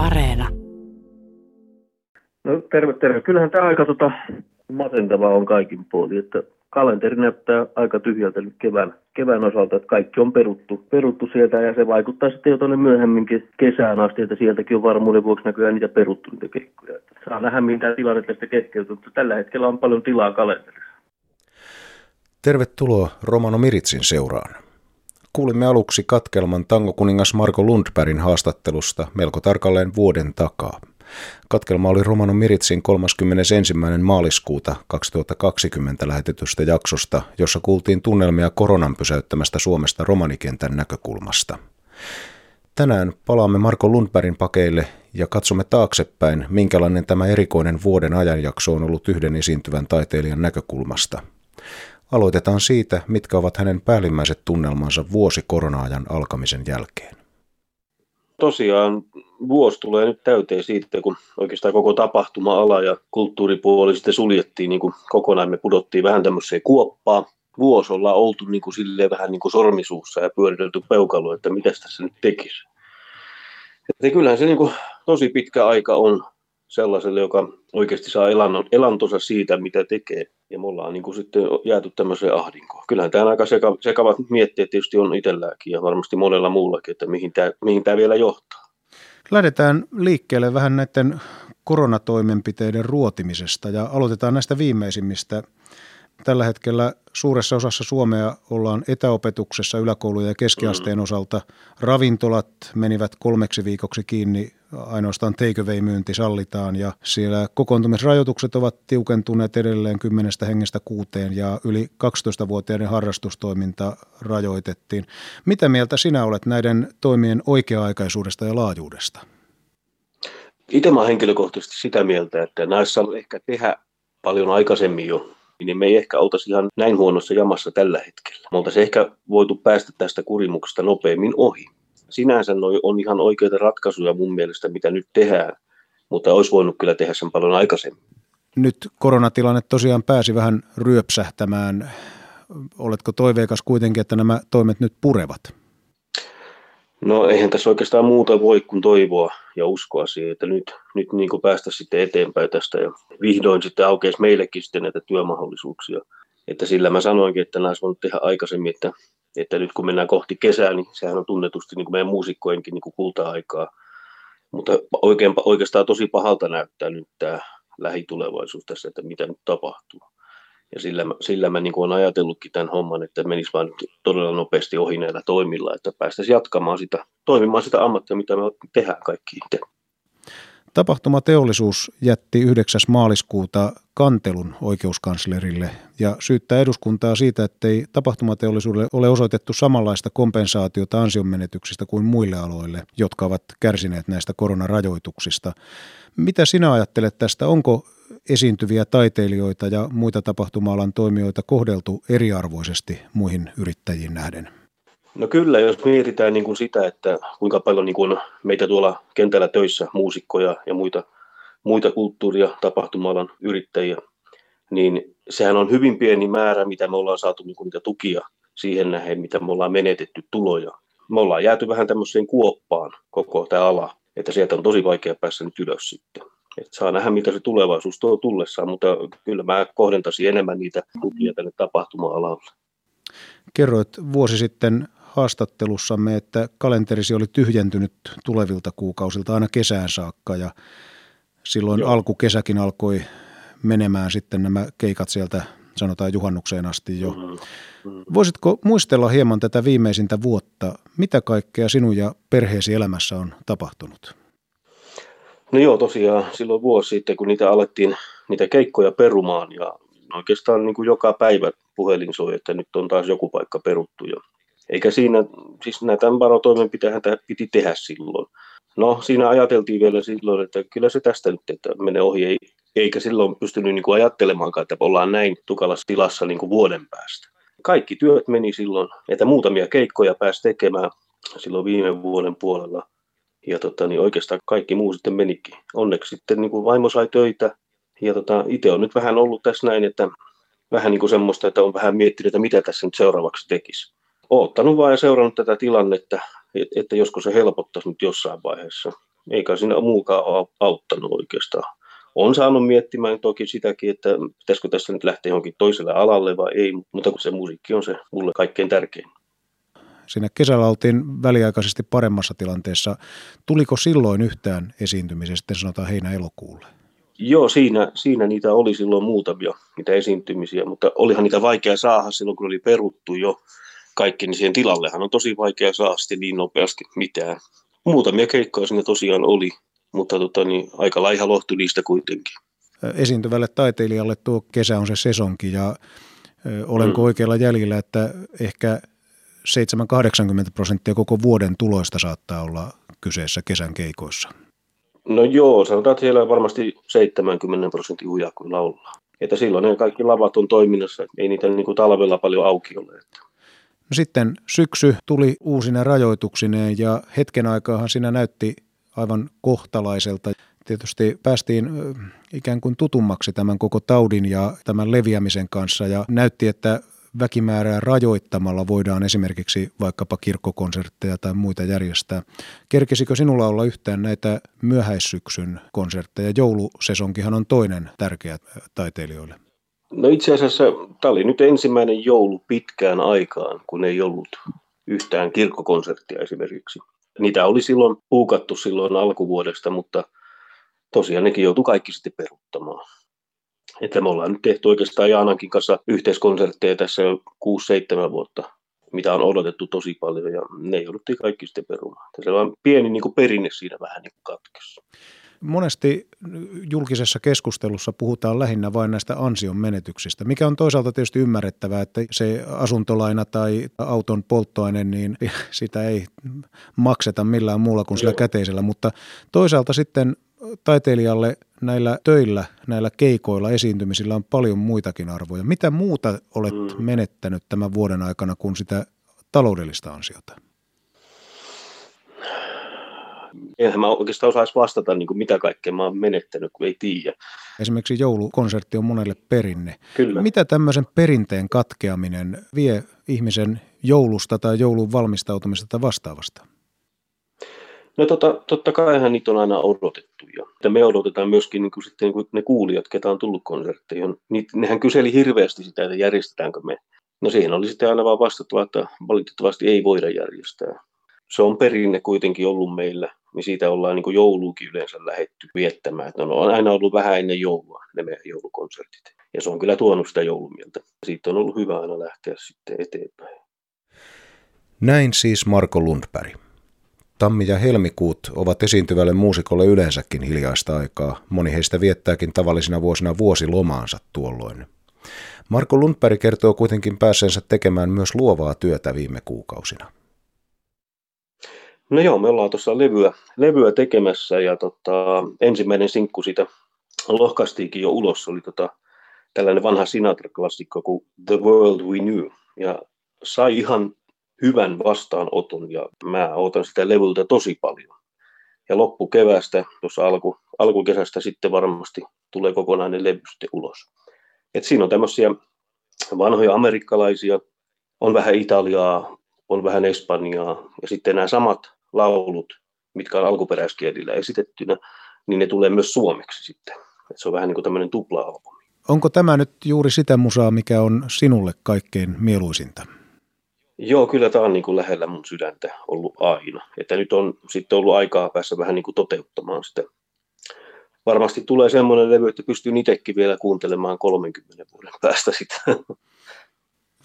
Areena. No terve, terve. Kyllähän tämä aika tota, masentava on kaikin puolin, että kalenteri näyttää aika tyhjältä nyt kevään, kevään osalta, että kaikki on peruttu, peruttu sieltä ja se vaikuttaa sitten jo tuonne myöhemminkin kesään asti, että sieltäkin on varmuuden vuoksi näkyään niitä peruttu niitä keikkoja. Saa nähdä, mitä tilanne tästä keskeytyy, mutta tällä hetkellä on paljon tilaa kalenterissa. Tervetuloa Romano Miritsin seuraan. Kuulimme aluksi katkelman tangokuningas Marko Lundbergin haastattelusta melko tarkalleen vuoden takaa. Katkelma oli Romano Miritsin 31. maaliskuuta 2020 lähetetystä jaksosta, jossa kuultiin tunnelmia koronan pysäyttämästä Suomesta romanikentän näkökulmasta. Tänään palaamme Marko Lundbergin pakeille ja katsomme taaksepäin, minkälainen tämä erikoinen vuoden ajanjakso on ollut yhden esiintyvän taiteilijan näkökulmasta. Aloitetaan siitä, mitkä ovat hänen päällimmäiset tunnelmansa vuosi korona-ajan alkamisen jälkeen. Tosiaan vuosi tulee nyt täyteen siitä, kun oikeastaan koko tapahtuma-ala ja kulttuuripuoli sitten suljettiin niin kuin kokonaan. Me pudottiin vähän tämmöiseen kuoppaa. Vuosi ollaan oltu niin kuin silleen vähän niin kuin sormisuussa ja pyöritelty peukalo, että mitä tässä nyt tekisi. Että kyllähän se niin kuin tosi pitkä aika on sellaiselle, joka oikeasti saa elantonsa siitä, mitä tekee. Ja me ollaan niin kuin sitten jääty tämmöiseen ahdinkoon. Kyllähän tämä aika seka, sekavat miettiä tietysti on itselläkin ja varmasti monella muullakin, että mihin tämä, mihin tämä vielä johtaa. Lähdetään liikkeelle vähän näiden koronatoimenpiteiden ruotimisesta ja aloitetaan näistä viimeisimmistä. Tällä hetkellä suuressa osassa Suomea ollaan etäopetuksessa yläkoulujen ja keskiasteen mm. osalta. Ravintolat menivät kolmeksi viikoksi kiinni, ainoastaan takeaway-myynti sallitaan ja siellä kokoontumisrajoitukset ovat tiukentuneet edelleen kymmenestä hengestä kuuteen ja yli 12-vuotiaiden harrastustoiminta rajoitettiin. Mitä mieltä sinä olet näiden toimien oikea-aikaisuudesta ja laajuudesta? Itse olen henkilökohtaisesti sitä mieltä, että näissä on ehkä tehdä paljon aikaisemmin jo niin me ei ehkä oltaisi ihan näin huonossa jamassa tällä hetkellä. Me oltaisiin ehkä voitu päästä tästä kurimuksesta nopeammin ohi. Sinänsä noi on ihan oikeita ratkaisuja mun mielestä, mitä nyt tehdään, mutta olisi voinut kyllä tehdä sen paljon aikaisemmin. Nyt koronatilanne tosiaan pääsi vähän ryöpsähtämään. Oletko toiveikas kuitenkin, että nämä toimet nyt purevat? No eihän tässä oikeastaan muuta voi kuin toivoa ja uskoa siihen, että nyt, nyt niin kuin päästä sitten eteenpäin tästä ja vihdoin sitten aukeisi meillekin sitten näitä työmahdollisuuksia. Että sillä mä sanoinkin, että näissä voinut tehdä aikaisemmin, että, että nyt kun mennään kohti kesää, niin sehän on tunnetusti niin kuin meidän muusikkojenkin niin kuin kulta-aikaa. Mutta oikein, oikeastaan tosi pahalta näyttää nyt tämä lähitulevaisuus tässä, että mitä nyt tapahtuu. Ja sillä, sillä mä niin olen ajatellutkin tämän homman, että menisi vain todella nopeasti ohi näillä toimilla, että päästäisiin jatkamaan sitä, toimimaan sitä ammattia, mitä me tehdään kaikki itse. Tapahtumateollisuus jätti 9. maaliskuuta kantelun oikeuskanslerille ja syyttää eduskuntaa siitä, ettei tapahtumateollisuudelle ole osoitettu samanlaista kompensaatiota ansionmenetyksistä kuin muille aloille, jotka ovat kärsineet näistä koronarajoituksista. Mitä sinä ajattelet tästä? Onko esiintyviä taiteilijoita ja muita tapahtuma-alan toimijoita kohdeltu eriarvoisesti muihin yrittäjiin nähden? No kyllä, jos mietitään niin kuin sitä, että kuinka paljon niin kuin meitä tuolla kentällä töissä, muusikkoja ja muita, muita kulttuuri- ja tapahtuma-alan yrittäjiä, niin sehän on hyvin pieni määrä, mitä me ollaan saatu niin kuin niitä tukia siihen nähden, mitä me ollaan menetetty tuloja. Me ollaan jääty vähän tämmöiseen kuoppaan koko tämä ala, että sieltä on tosi vaikea päästä nyt ylös sitten. Et saa nähdä, mitä se tulevaisuus tuo tullessaan, mutta kyllä mä kohdentaisin enemmän niitä tukia tänne tapahtuma-alalle. Kerroit vuosi sitten haastattelussamme, että kalenterisi oli tyhjentynyt tulevilta kuukausilta aina kesään saakka ja silloin Joo. alkukesäkin alkoi menemään sitten nämä keikat sieltä sanotaan juhannukseen asti jo. Mm-hmm. Voisitko muistella hieman tätä viimeisintä vuotta? Mitä kaikkea sinun ja perheesi elämässä on tapahtunut? No joo, tosiaan silloin vuosi sitten, kun niitä alettiin niitä keikkoja perumaan ja oikeastaan niin kuin joka päivä puhelin soi, että nyt on taas joku paikka peruttu. Ja eikä siinä, siis näitä varotoimenpiteitä piti tehdä silloin. No siinä ajateltiin vielä silloin, että kyllä se tästä nyt että menee ohi, ei, eikä silloin pystynyt niin kuin ajattelemaankaan, että ollaan näin tukalassa tilassa niin kuin vuoden päästä. Kaikki työt meni silloin, että muutamia keikkoja pääsi tekemään silloin viime vuoden puolella. Ja tota, niin oikeastaan kaikki muu sitten menikin. Onneksi sitten niin kuin vaimo sai töitä. Ja tota, itse on nyt vähän ollut tässä näin, että vähän niin kuin semmoista, että on vähän miettinyt, että mitä tässä nyt seuraavaksi tekisi. Oottanut vaan ja seurannut tätä tilannetta, että josko se helpottaisi nyt jossain vaiheessa. Eikä siinä muukaan ole auttanut oikeastaan. On saanut miettimään toki sitäkin, että pitäisikö tässä nyt lähteä johonkin toiselle alalle vai ei, mutta kun se musiikki on se mulle kaikkein tärkein. Siinä kesällä oltiin väliaikaisesti paremmassa tilanteessa. Tuliko silloin yhtään esiintymisiä sitten sanotaan heinä-elokuulle? Joo, siinä, siinä niitä oli silloin muutamia, niitä esiintymisiä, mutta olihan niitä vaikea saada silloin, kun oli peruttu jo kaikki, niin siihen tilallehan on tosi vaikea saada niin nopeasti mitään. Muutamia keikkoja siinä tosiaan oli, mutta tota, niin, aika laiha lohtu niistä kuitenkin. Esiintyvälle taiteilijalle tuo kesä on se sesonki ja olenko mm. oikealla jäljellä, että ehkä 7-80 prosenttia koko vuoden tuloista saattaa olla kyseessä kesän keikoissa? No joo, sanotaan, että siellä varmasti 70 prosentin hujakuilla ollaan. Että silloin ne kaikki lavat on toiminnassa, ei niitä niin kuin talvella paljon auki ole. No sitten syksy tuli uusina rajoituksineen ja hetken aikaahan siinä näytti aivan kohtalaiselta. Tietysti päästiin ikään kuin tutummaksi tämän koko taudin ja tämän leviämisen kanssa ja näytti, että väkimäärää rajoittamalla voidaan esimerkiksi vaikkapa kirkkokonsertteja tai muita järjestää. Kerkesikö sinulla olla yhtään näitä myöhäissyksyn konsertteja? Joulusesonkihan on toinen tärkeä taiteilijoille. No itse asiassa tämä oli nyt ensimmäinen joulu pitkään aikaan, kun ei ollut yhtään kirkkokonserttia esimerkiksi. Niitä oli silloin puukattu silloin alkuvuodesta, mutta tosiaan nekin joutui kaikki sitten peruuttamaan. Että me ollaan nyt tehty oikeastaan Jaanankin kanssa yhteiskonsertteja tässä jo 6-7 vuotta, mitä on odotettu tosi paljon ja ne jouduttiin kaikki sitten perumaan. Se on pieni niin kuin perinne siinä vähän niin katkessa. Monesti julkisessa keskustelussa puhutaan lähinnä vain näistä ansion menetyksistä, mikä on toisaalta tietysti ymmärrettävää, että se asuntolaina tai auton polttoaine, niin sitä ei makseta millään muulla kuin sillä käteisellä, mutta toisaalta sitten taiteilijalle näillä töillä, näillä keikoilla, esiintymisillä on paljon muitakin arvoja. Mitä muuta olet mm. menettänyt tämän vuoden aikana kuin sitä taloudellista ansiota? Eihän mä oikeastaan osaisi vastata, niin kuin mitä kaikkea mä oon menettänyt, kun ei tiedä. Esimerkiksi joulukonsertti on monelle perinne. Kyllä. Mitä tämmöisen perinteen katkeaminen vie ihmisen joulusta tai joulun valmistautumista vastaavasta? No tota, totta kaihan niitä on aina odotettu ja me odotetaan myöskin niin kuin sitten niin kuin ne kuulijat, ketä on tullut konsertteihin. Niin, nehän kyseli hirveästi sitä, että järjestetäänkö me. No siihen oli sitten aina vaan vastattava, että valitettavasti ei voida järjestää. Se on perinne kuitenkin ollut meillä, niin siitä ollaan niin jouluukin yleensä lähetty viettämään. Että no, on aina ollut vähän ennen joulua ne meidän joulukonsertit. Ja se on kyllä tuonut sitä joulumieltä. Siitä on ollut hyvä aina lähteä sitten eteenpäin. Näin siis Marko Lundberg. Tammi ja helmikuut ovat esiintyvälle muusikolle yleensäkin hiljaista aikaa. Moni heistä viettääkin tavallisina vuosina vuosilomaansa tuolloin. Marko Lundberg kertoo kuitenkin pääseensä tekemään myös luovaa työtä viime kuukausina. No joo, me ollaan tuossa levyä, levyä tekemässä ja tota, ensimmäinen sinkku siitä lohkaistiinkin jo ulos. Se oli tota, tällainen vanha Sinatra-klassikko kuin The World We Knew. Ja sai ihan hyvän vastaanoton ja mä otan sitä levyltä tosi paljon. Ja loppukevästä, tuossa alku, alkukesästä sitten varmasti tulee kokonainen levy sitten ulos. Et siinä on tämmöisiä vanhoja amerikkalaisia, on vähän Italiaa, on vähän Espanjaa ja sitten nämä samat laulut, mitkä on alkuperäiskielillä esitettynä, niin ne tulee myös suomeksi sitten. Et se on vähän niin kuin tämmöinen tupla-albumi. Onko tämä nyt juuri sitä musaa, mikä on sinulle kaikkein mieluisinta? Joo, kyllä tämä on niin kuin lähellä mun sydäntä ollut aina. Että nyt on sitten ollut aikaa päässä vähän niin kuin toteuttamaan sitä. Varmasti tulee semmoinen levy, että pystyy itsekin vielä kuuntelemaan 30 vuoden päästä sitä.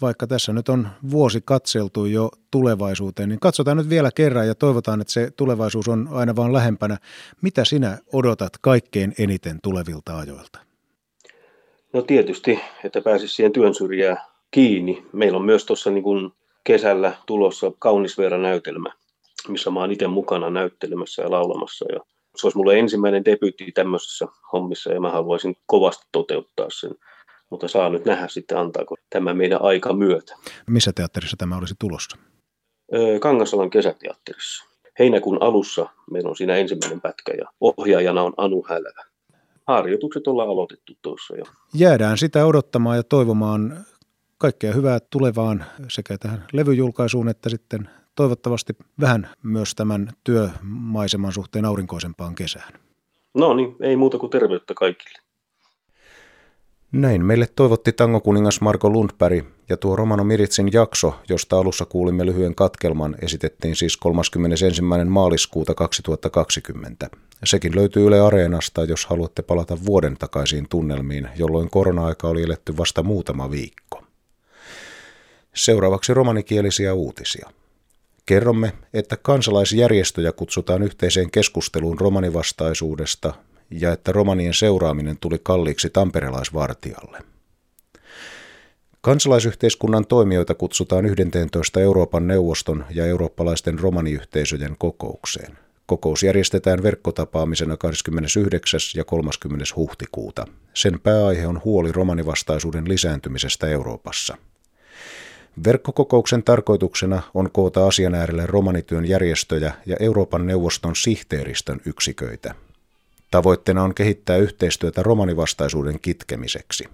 Vaikka tässä nyt on vuosi katseltu jo tulevaisuuteen, niin katsotaan nyt vielä kerran ja toivotaan, että se tulevaisuus on aina vaan lähempänä. Mitä sinä odotat kaikkein eniten tulevilta ajoilta? No tietysti, että pääsisi siihen työn syrjään kiinni. Meillä on myös tuossa niin kuin kesällä tulossa Kaunisveera-näytelmä, missä mä oon itse mukana näyttelemässä ja laulamassa. Ja se olisi mulle ensimmäinen debyytti tämmöisessä hommissa ja mä haluaisin kovasti toteuttaa sen. Mutta saa nyt nähdä sitten antaako tämä meidän aika myötä. Missä teatterissa tämä olisi tulossa? Kangasalan kesäteatterissa. Heinäkuun alussa meillä on siinä ensimmäinen pätkä ja ohjaajana on Anu Hälvä. Harjoitukset ollaan aloitettu tuossa jo. Jäädään sitä odottamaan ja toivomaan kaikkea hyvää tulevaan sekä tähän levyjulkaisuun että sitten toivottavasti vähän myös tämän työmaiseman suhteen aurinkoisempaan kesään. No niin, ei muuta kuin terveyttä kaikille. Näin meille toivotti tangokuningas Marko Lundberg ja tuo Romano Miritsin jakso, josta alussa kuulimme lyhyen katkelman, esitettiin siis 31. maaliskuuta 2020. Sekin löytyy Yle Areenasta, jos haluatte palata vuoden takaisiin tunnelmiin, jolloin korona-aika oli eletty vasta muutama viikko. Seuraavaksi romanikielisiä uutisia. Kerromme, että kansalaisjärjestöjä kutsutaan yhteiseen keskusteluun romanivastaisuudesta ja että romanien seuraaminen tuli kalliiksi tamperelaisvartijalle. Kansalaisyhteiskunnan toimijoita kutsutaan 11 Euroopan neuvoston ja eurooppalaisten romaniyhteisöjen kokoukseen. Kokous järjestetään verkkotapaamisena 29. ja 30. huhtikuuta. Sen pääaihe on huoli romanivastaisuuden lisääntymisestä Euroopassa. Verkkokokouksen tarkoituksena on koota asian äärelle romanityön järjestöjä ja Euroopan neuvoston sihteeristön yksiköitä. Tavoitteena on kehittää yhteistyötä romanivastaisuuden kitkemiseksi.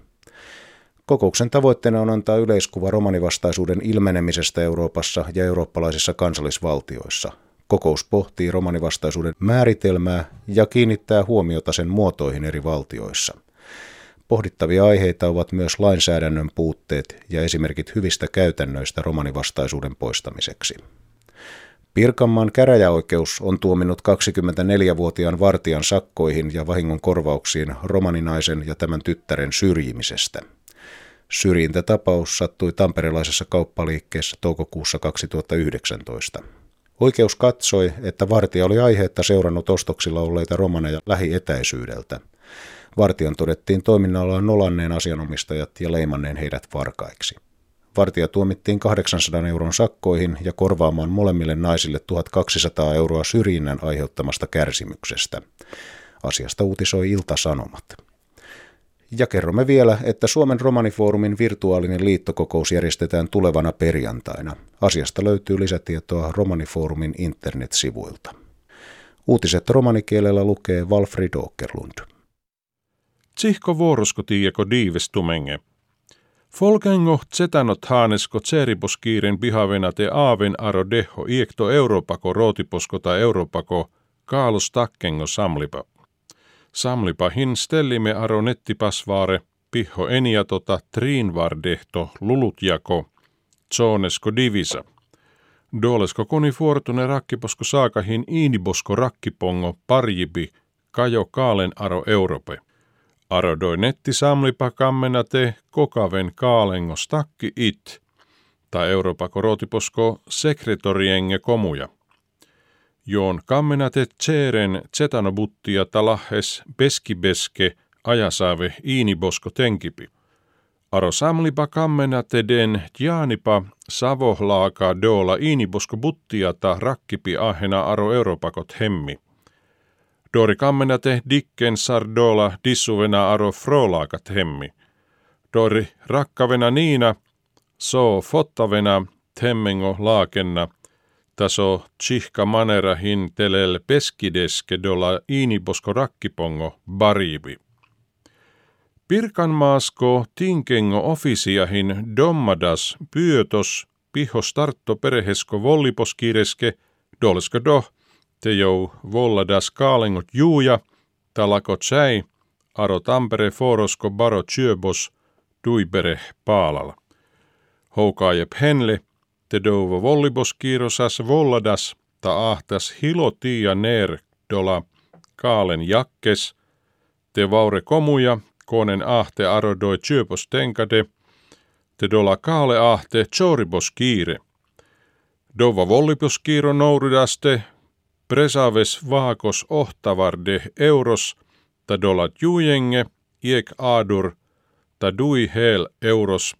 Kokouksen tavoitteena on antaa yleiskuva romanivastaisuuden ilmenemisestä Euroopassa ja eurooppalaisissa kansallisvaltioissa. Kokous pohtii romanivastaisuuden määritelmää ja kiinnittää huomiota sen muotoihin eri valtioissa. Pohdittavia aiheita ovat myös lainsäädännön puutteet ja esimerkit hyvistä käytännöistä romanivastaisuuden poistamiseksi. Pirkanmaan käräjäoikeus on tuominnut 24-vuotiaan vartijan sakkoihin ja vahingon korvauksiin romaninaisen ja tämän tyttären syrjimisestä. Syrjintätapaus sattui tamperelaisessa kauppaliikkeessä toukokuussa 2019. Oikeus katsoi, että vartija oli aiheetta seurannut ostoksilla olleita romaneja lähietäisyydeltä. Vartijan todettiin toiminnallaan nolanneen asianomistajat ja leimanneen heidät varkaiksi. Vartija tuomittiin 800 euron sakkoihin ja korvaamaan molemmille naisille 1200 euroa syrjinnän aiheuttamasta kärsimyksestä. Asiasta uutisoi Ilta-Sanomat. Ja kerromme vielä, että Suomen romanifoorumin virtuaalinen liittokokous järjestetään tulevana perjantaina. Asiasta löytyy lisätietoa romanifoorumin internetsivuilta. Uutiset romanikielellä lukee Walfrid Åkerlund. Tsihko vuoroskotieko diivestumenge – Folkengo zetanot haanesko tseriposkiiren pihavena te aaven aro deho iekto Europako rootiposko tai Europako kaalos takkengo samlipa. Samlipa hin stellime aro nettipasvaare piho eniatota triinvardehto lulutjako tsonesko divisa. Dolesko koni fuortune rakkiposko saakahin iinibosko rakkipongo parjibi kajo kaalen aro Europe. Arodoi netti samlipa kammena te kokaven kaalengo stakki it, tai Euroopa korotiposko sekretorienge komuja. Joon kammena te tseren zetanobuttia talahes beskibeske ajasaave iinibosko tenkipi. Aro samlipa kammena te den jaanipa savohlaaka doola iinibosko buttiata rakkipi ahena aro Euroopakot hemmi. Dori kammenate dikken sardola dissuvena aro frolaakat hemmi. Dori rakkavena niina, so fottavena temmengo laakenna, taso tsihka manera hin telel peskideske dola iinibosko rakkipongo bariibi. Pirkanmaasko tinkengo ofisiahin dommadas pyötos piho startto perehesko volliposkireske dolsko doh te jou volladas kaalengot juuja, talako tsäi, aro Tampere forosko baro tjöbos, duibere paalala. Houkaajep henle, te douvo vollibos kiirosas volladas, ta ahtas hilotia ner dola kaalen jakkes, te vaure komuja, konen ahte arodoi tjöbos tenkade, te dola kaale ahte choribos kiire. Dova vollibos kiiro nourudaste, presaves vaakos ohtavarde euros ta dolat juujenge iek adur ta dui hel euros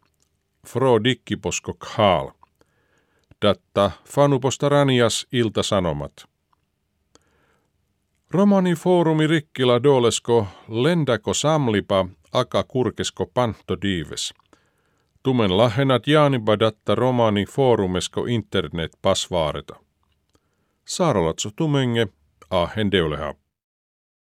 fro dikkiposko khaal. Datta fanuposta ranias iltasanomat. Romani foorumi rikkila dolesko lendako samlipa aka kurkesko panto diives. Tumen lahenat jaaniba datta romani foorumesko internet pasvaareta. Saaralatso tumenge, ahen deuleha.